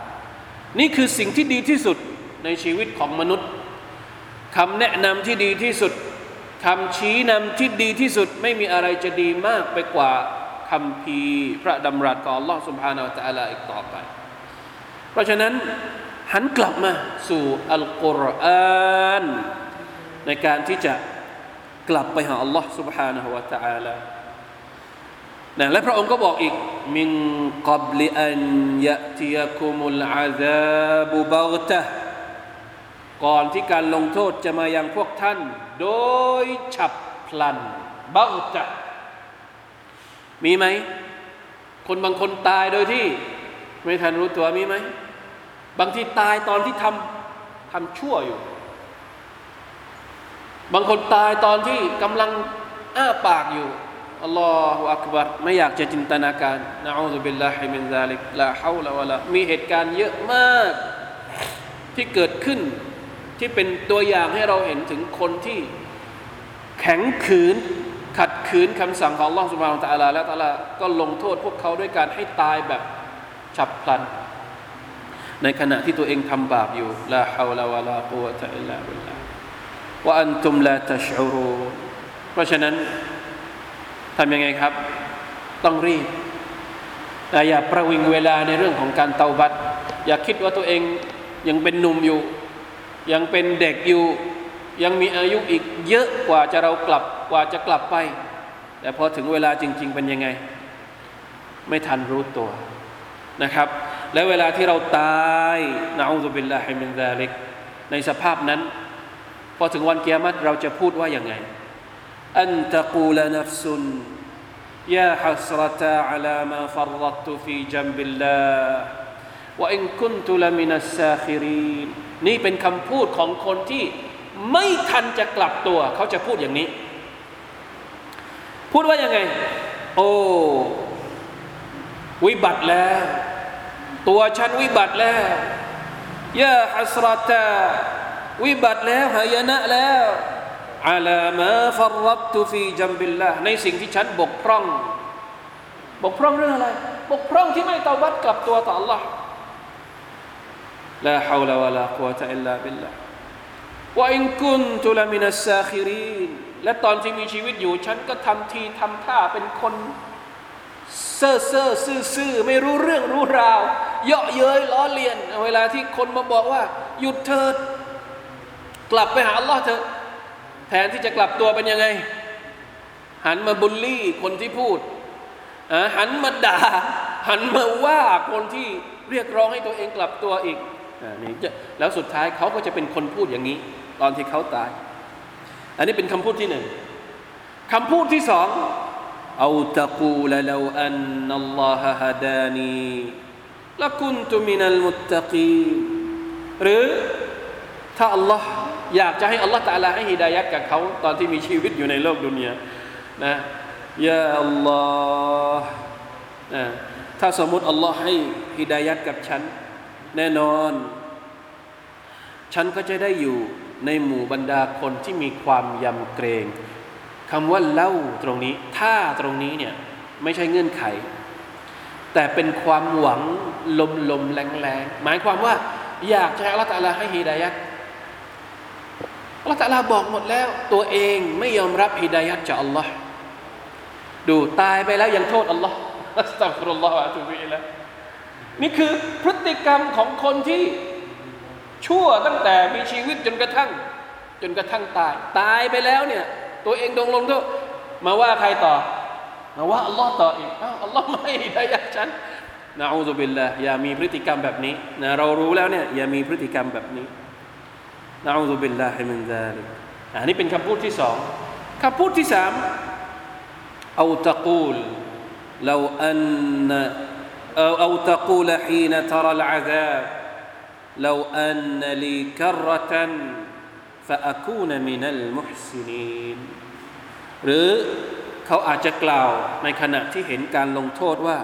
นี่คือสิ่งที่ดีที่สุดในชีวิตของมนุษย์คำแนะนำที่ดีที่สุด คำชี้นำที่ดีที่สุด ไม่มีอะไรจะดีมากไปกว่าคำพีพระดำรัสของ Allah سبحانه และ تعالى อีกต่อไป เพราะฉะนั้นหันกลับมาสู่อัลกุรอานในการที่จะกลับไปหา Allah سبحانه และ تعالى นะและพระองค์ก็บอกอีกมินกับลิอันยะติยคุมุลอาซาบุบักตะก่อนที่การลงโทษจะมายังพวกท่าน โดยฉับพลันบักตะมีไหม คนบางคนตายโดยที่ ไม่ทันรู้ตัวมีไหม บางทีตายตอนที่ทำทำชั่วอยู่ บางคนตายตอนที่กำลังอ้าปากอยู่الله أكبرไม่อยากจะจินตนาการنعوذ بالله من ذلك لا حول ولاมีเหตุการณ์เยอะมากที่เกิดขึ้น ที่เป็นตัวอย่างให้เราเห็นถึงคนที่แข็งขืน ขัดขืนคำสั่งของลลอฮฺสุบฮานาอัลลอฮฺและตะลาก็ลงโทษพวกเขาด้วยการให้ตายแบบฉับพลัน ในขณะที่ตัวเองทำบาปอยู่ลาฮาวลาวะลากุวะตะอิลลาบิลลาว่าอันตุมลาตัชอูรูเพราะฉะนั้นทำยังไงครับ ต้องรีบอย่าประวิงเวลาในเรื่องของการเตาบัตอย่าคิดว่าตัวเองยังเป็นหนุ่มอยู่ ยังเป็นเด็กอยู่ ยังมีอายุอีกเยอะกว่าจะเรากลับกว่าจะกลับไป แต่พอถึงเวลาจริง ๆ เป็นยังไง ไม่ทันรู้ตัวนะครับ และเวลาที่เราตายนะอูซุบิลลาฮิมินซาลิกในสภาพนั้น พอถึงวันเกียรติเราจะพูดว่าอย่างไงอันตะกูลนัฟซุนยาฮัสรตาอัลามา นี่เป็นคำพูดของคนที่ไม่ทันจะกลับตัว เขาจะพูดอย่างนี้ พูดว่ายังไง โอ้วิบัติแล้ว ตัวฉันวิบัติแล้วยาฮัสรตาวิบัติแล้วหายนะแล้วอาลามาฟรรัตุฟีจัมบิลละในสิ่งที่ฉันบกพร่อง บกพร่องเรื่องอะไร บกพร่องที่ไม่ตอบัดกลับตัวต่อ Allah لا حول ولا قوة إلا بالله وإن كنت لمن الساخرينและตอนที่มีชีวิตอยู่ ฉันก็ทำทีทำท่าเป็นคนเซ่อเซ่อซื่อซื่อไม่รู้เรื่องรู้ราว เยาะเย้ยล้อเลียน เวลาที่คนมาบอกว่า หยุดเถิด กลับไปหาอัลลอฮ์เถอะแทนที่จะกลับตัวเป็นยังไง หันมาบุลลี่คนที่พูดหันมาด่าหันมาว่าคนที่เรียกร้องให้ตัวเองกลับตัวอีก นี่แล้วสุดท้ายเขาก็จะเป็นคนพูดอย่างนี้ ตอนที่เขาตาย อันนี้เป็นคำพูดที่หนึ่งคำพูดที่สองเอาตะกูลลวอันนัลลอฮะฮะดานีละกุนตุมินัลมุตตะกีหรือถ้าอัลลอฮ์อยากจะให้อัลลอฮ์ตะลาให้ฮิดายัดกับเขาตอนที่มีชีวิตอยู่ในโลกดุนยานะยาอัลลอฮ์นะถ้าสมมติอัลลอฮ์ให้ฮิดายัดกับฉัน แน่นอน ฉันก็จะได้อยู่ในหมู่บรรดาคนที่มีความยำเกรงคำว่าเล่าตรงนี้ถ้าตรงนี้เนี่ยไม่ใช่เงื่อนไข แต่เป็นความหวังลมลมแรงแรงหมายความว่าอยากจะให้อัลลอฮฺตาลาให้ฮิดายัดอัลลอฮฺตาลาบอกหมดแล้ว ตัวเองไม่ยอมรับฮิดายัดจากอัลลอฮ์ดูตายไปแล้วยังโทษอัลลอฮ์อัสตัฟรุลลอฮฺอะตุบิละ นี่คือพฤติกรรมของคนที่ชั่วตั้งแต่มีชีวิตจนกระทั่ง จนกระทั่งตาย ตายไปแล้วเนี่ย ตัวเองดงลงโทษมาว่าใครต่อ มาว่าอัลลอฮ์ต่ออีกอ้าวอัลลอฮ์ไม่ได้ยักฉันนะอูซุบิลละอย่ามีพฤติกรรมแบบนี้นะเรารู้แล้วเนี่ยอย่ามีพฤติกรรมแบบนี้นะอูซุบิลละฮิมินซาลิกอันนี้เป็นคำพูดที่สองคำพูดที่สามเอาตะกูล لو أن أو, أو تقول حين ترى العذاب لو أن لي كرة فأكون من المحسنين หรือเขาอาจจะกล่าวในขณะที่เห็นการลงโทษว่า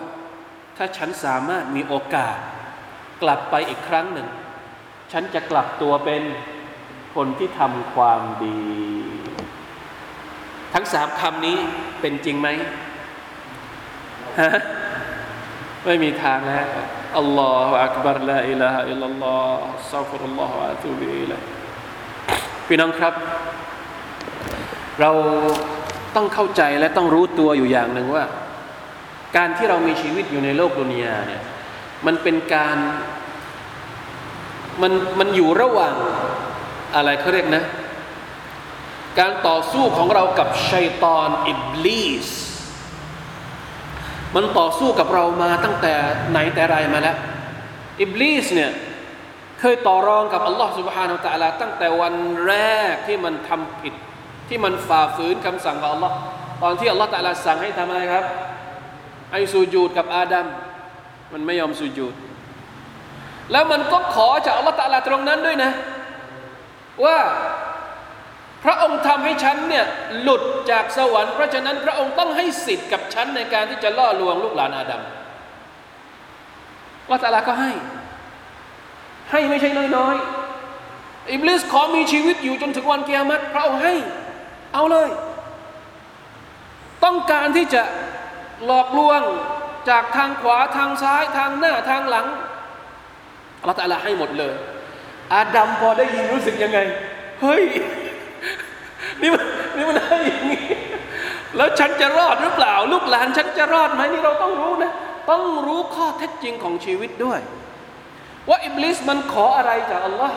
ถ้าฉันสามารถมีโอกาส กลับไปอีกครั้งหนึ่ง ฉันจะกลับตัวเป็นคนที่ทำความดี ทั้งสามคำนี้เป็นจริงไหมฮะ ไม่มีทางแล้วอัลลอฮฺอักบาร์ลาอิลาฮะอิลลัลลอฮฺซัฟรุลลอฮฺอะตูบิอิลัยพี่น้องครับ เราต้องเข้าใจและต้องรู้ตัวอยู่อย่างหนึ่งว่า การที่เรามีชีวิตอยู่ในโลกดุนยาเนี่ยมันเป็นการมันมันอยู่ระหว่างอะไรเขาเรียกนะ การต่อสู้ของเรากับชัยตอนอิบลีส มันต่อสู้กับเรามาตั้งแต่ไหนแต่ไรมาแล้ว อิบลิสเนี่ยเคยต่อรองกับอัลลอฮ์ سبحانه และ تعالى ตั้งแต่วันแรกที่มันทำผิด ที่มันฝ่าฝืนคำสั่งของอัลลอฮ์ตอนที่อัลลอฮ์ تعالى สั่งให้ทำอะไรครับให้สูญูดกับอาดัมมันไม่ยอมสูญูดแล้วมันก็ขอจากอัลลอฮ์ تعالى ตรงนั้นด้วยนะ ว่า พระองค์ทำให้ฉันเนี่ยหลุดจากสวรรค์เพราะฉะนั้นพระองค์ต้องให้สิทธิ์กับฉันในการที่จะล่อลวงลูกหลานอาดัมว่าตาลาก็ให้ ให้ไม่ใช่น้อยๆอิบลิสขอมีชีวิตอยู่จนถึงวันเกียรติพระองค์ให้ เอาเลย ต้องการที่จะหลอกลวงจากทางขวาทางซ้ายทางหน้าทางหลังอัลลอฮฺตาลาให้หมดเลย อาดัมพอได้ยินรู้สึกยังไง เฮ้ย นี่มันนี่มันได้อย่างนี้แล้วฉันจะรอดหรือเปล่า ลูกหลานฉันจะรอดไหมนี่เราต้องรู้นะ ต้องรู้ข้อเท็จจริงของชีวิตด้วย ว่าอิบลิสมันขออะไรจากอัลลอฮ์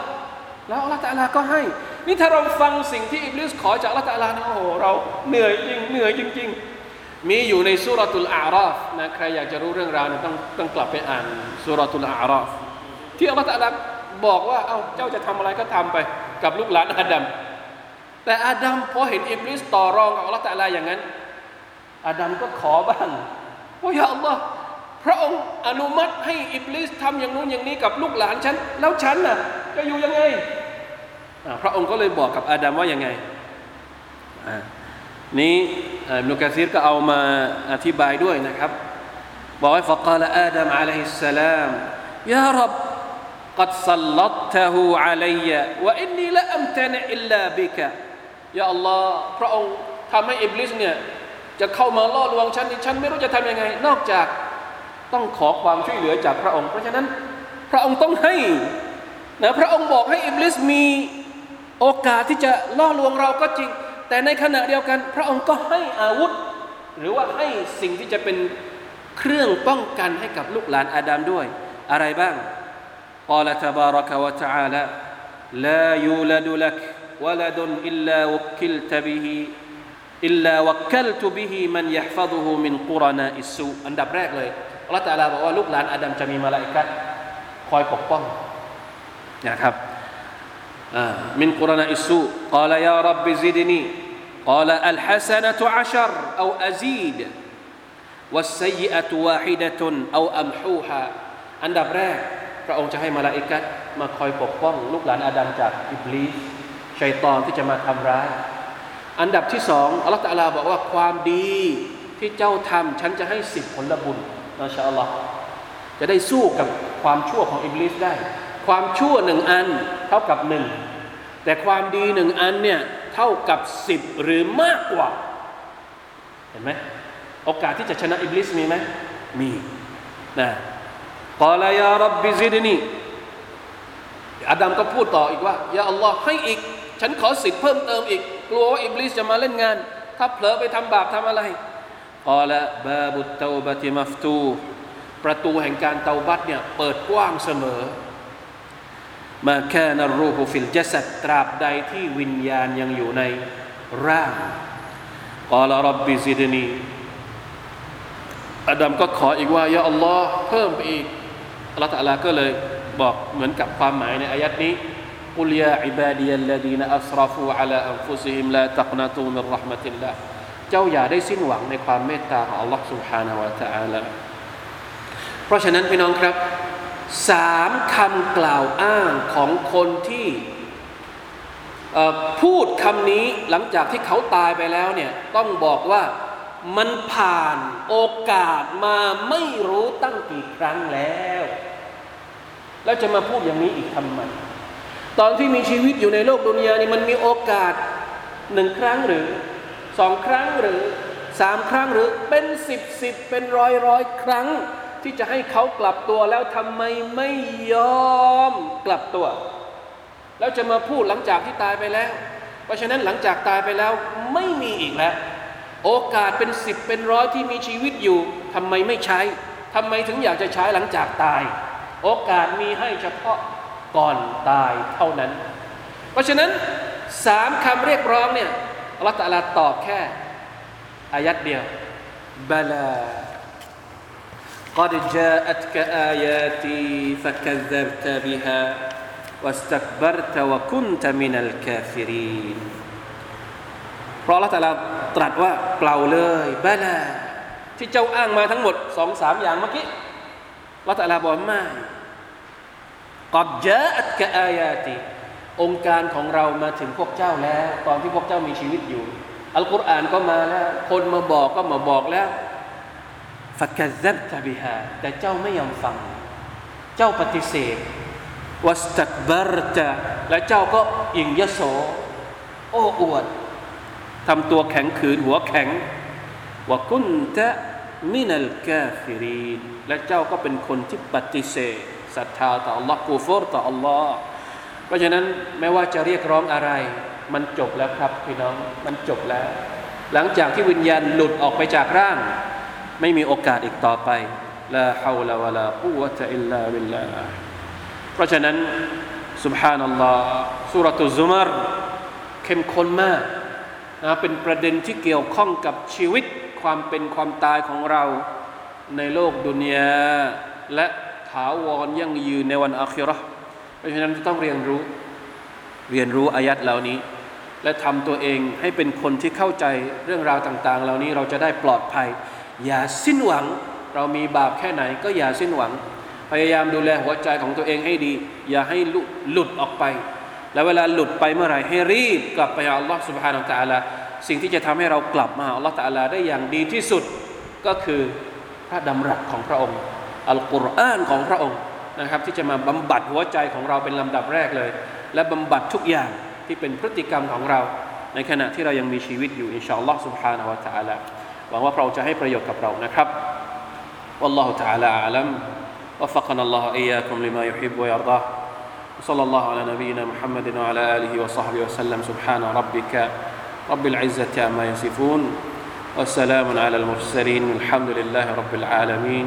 แล้วอัลลอฮ์ตะลาก็ให้ นี่ถ้าเราฟังสิ่งที่อิบลิสขอจากอัลลอฮ์ตะลานะโอ้โหเราเหนื่อยจริงเหนื่อยจริง ๆ มีอยู่ในسورة الأعرافนะใครอยากจะรู้เรื่องราวเนี่ยต้องต้องกลับไปอ่านسورة الأعرافที่อัลลอฮฺตะลาบอกว่าเอาเจ้าจะทำอะไรก็ทำไป กับลูกหลานอาดัม แต่อาดัมพอเห็นอิบลิสต่อรองกับอัลลอฮฺตะลาอย่างนั้น อาดัมก็ขอบ้างว่าอย่าอัลลอฮ์พระองค์อนุมัติให้อิบลิสทำอย่างนู้นอย่างนี้กับลูกหลานฉันแล้วฉันน่ะจะอยู่ยังไงพระองค์ก็เลยบอกกับอาดัมว่ายังไงนี้อิบนุกะซีรก็เอามาอธิบายด้วยนะครับบอกว่า فقال آدم عليه السلام يا رب قد سلطته علي وإني لا أمتنع إلا بك يا الله พระองค์ทำให้อิบลิสเนี่ยจะเข้ามาล่อลวงฉันฉันไม่รู้จะทำยังไง นอกจากต้องขอความช่วยเหลือจากพระองค์ เพราะฉะนั้นพระองค์ต้องให้นะพระองค์บอกให้อิบลิสมีโอกาสที่จะล่อลวงเราก็จริง แต่ในขณะเดียวกัน พระองค์ก็ให้อาวุธ หรือว่าให้สิ่งที่จะเป็นเครื่องป้องกันให้กับลูกหลานอาดัมด้วย อะไรบ้าง قال تبارك وتعالى لا يولد لك ولد إلا وكلت به إلا وكلت به من يحفظه من قرناء السوء อันดับแรกเลยอัลลอฮฺตาลาบอกว่าลูกหลานอาดัมจะมีมาลาอิกัดคอยปกป้องนะครับมินกุรณาอิสุกล่าว يا رب زدني قال الحسنة عشر أو أزيد والسيئة واحدة أو أمحوها อันดับแรกพระองค์จะให้มาลาอิกัดมาคอยปกป้อง ลูกหลานอาดัมจากอิบลีส ชัยตอนที่จะมาทำร้าย อันดับที่สองอัลลอฮฺตะลาบอกว่าความดีที่เจ้าทำฉันจะให้สิบผลบุญما شاء اللهจะได้สู้กับความชั่วของอิบลิสได้ ความชั่วหนึ่งอันเท่ากับหนึ่งแต่ความดีหนึ่งอันเนี่ยเท่ากับสิบหรือมากกว่า เห็นไหมโอกาสที่จะชนะอิบลิสมีไหมมีนะقال يا رب زدنيอาดัมก็พูดต่ออีกว่าيا اللهให้อีก ฉันขอสิทธิ์เพิ่มเติมอีก กลัวว่าอิบลิสจะมาเล่นงาน ถ้าเผลอไปทำบาปทำอะไรقال باب التوبة مفتوحประตูแห่งการเตาบัตเนี่ยเปิดกว้างเสมอ ما كان الروح في الجسدตราบใดที่วิญญาณยังอยู่ในร่างกอลรับบิซิดนีอาดัมก็ขออีกว่า ยาอัลลอฮ์เพิ่มไปอีกอัลลอฮฺตะลาก็เลยบอกเหมือนกับความหมายในอายัดนี้ กุลยาอิบาดียัลลดีนอัสรฟูอัลาอันฟุซิฮิมลาตักนาตูมินรหมติลลาห์เจ้าอย่าได้สิ้นหวังในความเมตตาของ Allah سبحانه และ تعالى เพราะฉะนั้นพี่น้องครับสามคำกล่าวอ้างของคนที่พูดคำนี้หลังจากที่เขาตายไปแล้วเนี่ยต้องบอกว่ามันผ่านโอกาสมาไม่รู้ตั้งกี่ครั้งแล้ว แล้วจะมาพูดอย่างนี้อีกทำไม ตอนที่มีชีวิตอยู่ในโลกดุนยานี่มันมีโอกาสหนึ่งครั้งหรือสองครั้งหรือสามครั้งหรือเป็นสิบสิบเป็นร้อยร้อยครั้ง ที่จะให้เขากลับตัวแล้วทำไมไม่ยอมกลับตัว แล้วจะมาพูดหลังจากที่ตายไปแล้ว เพราะฉะนั้นหลังจากตายไปแล้วไม่มีอีกแล้ว โอกาสเป็นสิบเป็นร้อยที่มีชีวิตอยู่ทำไมไม่ใช้ทำไมถึงอยากจะใช้หลังจากตาย โอกาสมีให้เฉพาะ ก่อนตายเท่านั้น เพราะฉะนั้นสามคำเรียกร้องเนี่ยอัลลอฮฺตะลาตอบแค่อายัดเดียวบลา قد جاءتك آياتي فكذبت بها واستكبرت وكنت من الكافرين เพราะละแต่ละตรัสว่าเปล่าเลยบาลาที่เจ้าอ้างมาทั้งหมดสองสามอย่างเมื่อกี้ละแต่ละบอกไม่ กับเจาอัตกะอายาติองค์การของเรามาถึงพวกเจ้าแล้ว ตอนที่พวกเจ้ามีชีวิตอยู่ อัลกุรอานก็มาแล้ว คนมาบอกก็มาบอกแล้วفكذبت بهاแต่เจ้าไม่ยอมฟัง เจ้าปฏิเสธواستكبرتและเจ้าก็หยิ่งยโส โอ้อวดทำตัวแข็งขืนหัวแข็งوكنت من الكافرينและเจ้าก็เป็นคนที่ปฏิเสธ ศรัทธาต่อ Allah กูฟรต่อ Allah เพราะฉะนั้นไม่ว่าจะเรียกร้องอะไร มันจบแล้วครับพี่น้องมันจบแล้ว หลังจากที่วิญญาณหลุดออกไปจากร่าง ไม่มีโอกาสอีกต่อไปลาฮาวลาวะลากุวะตะอิลลาบิลลาเพราะฉะนั้น سبحان อัลลอฮ์สุรตุซุมารเข้มข้นมาก นะเป็นประเด็นที่เกี่ยวข้องกับชีวิตความเป็นความตายของเราในโลกดุนยาและ ถาวรยั่งยืนในวันอาคิเราะห์เพราะฉะนั้นต้องเรียนรู้เรียนรู้อายัดเหล่านี้ และทำตัวเองให้เป็นคนที่เข้าใจเรื่องราวต่าง ๆ เหล่านี้เราจะได้ปลอดภัย อย่าสิ้นหวัง เรามีบาปแค่ไหนก็อย่าสิ้นหวัง พยายามดูแลหัวใจของตัวเองให้ดี อย่าให้หลุดออกไป แล้วเวลาหลุดไปเมื่อไหร่ให้รีบกลับไปหาอัลลอฮ์ سبحانه และ تعالى สิ่งที่จะทำให้เรากลับมาหาอัลลอฮ์ تعالى ได้อย่างดีที่สุดก็คือพระดำรัสของพระองค์ อัลกุรอานของพระองค์นะครับที่จะมาบำบัดหัวใจของเราเป็นลำดับแรกเลย และบำบัดทุกอย่างที่เป็นพฤติกรรมของเรา ในขณะที่เรายังมีชีวิตอยู่อินชาอัลลอฮ์ سبحانه และ تعالى หวังว่าพระองค์จะให้ประโยชน์กับเรานะครับ والله تعالى أعلم وفقنا الله إياكم لما يحب ويرضاه وصلى الله على نبينا محمد وعلى آله وصحبه وسلم سبحان ربك رب العزة عما يصفون والسلام على المرسلين الحمد لله رب العالمين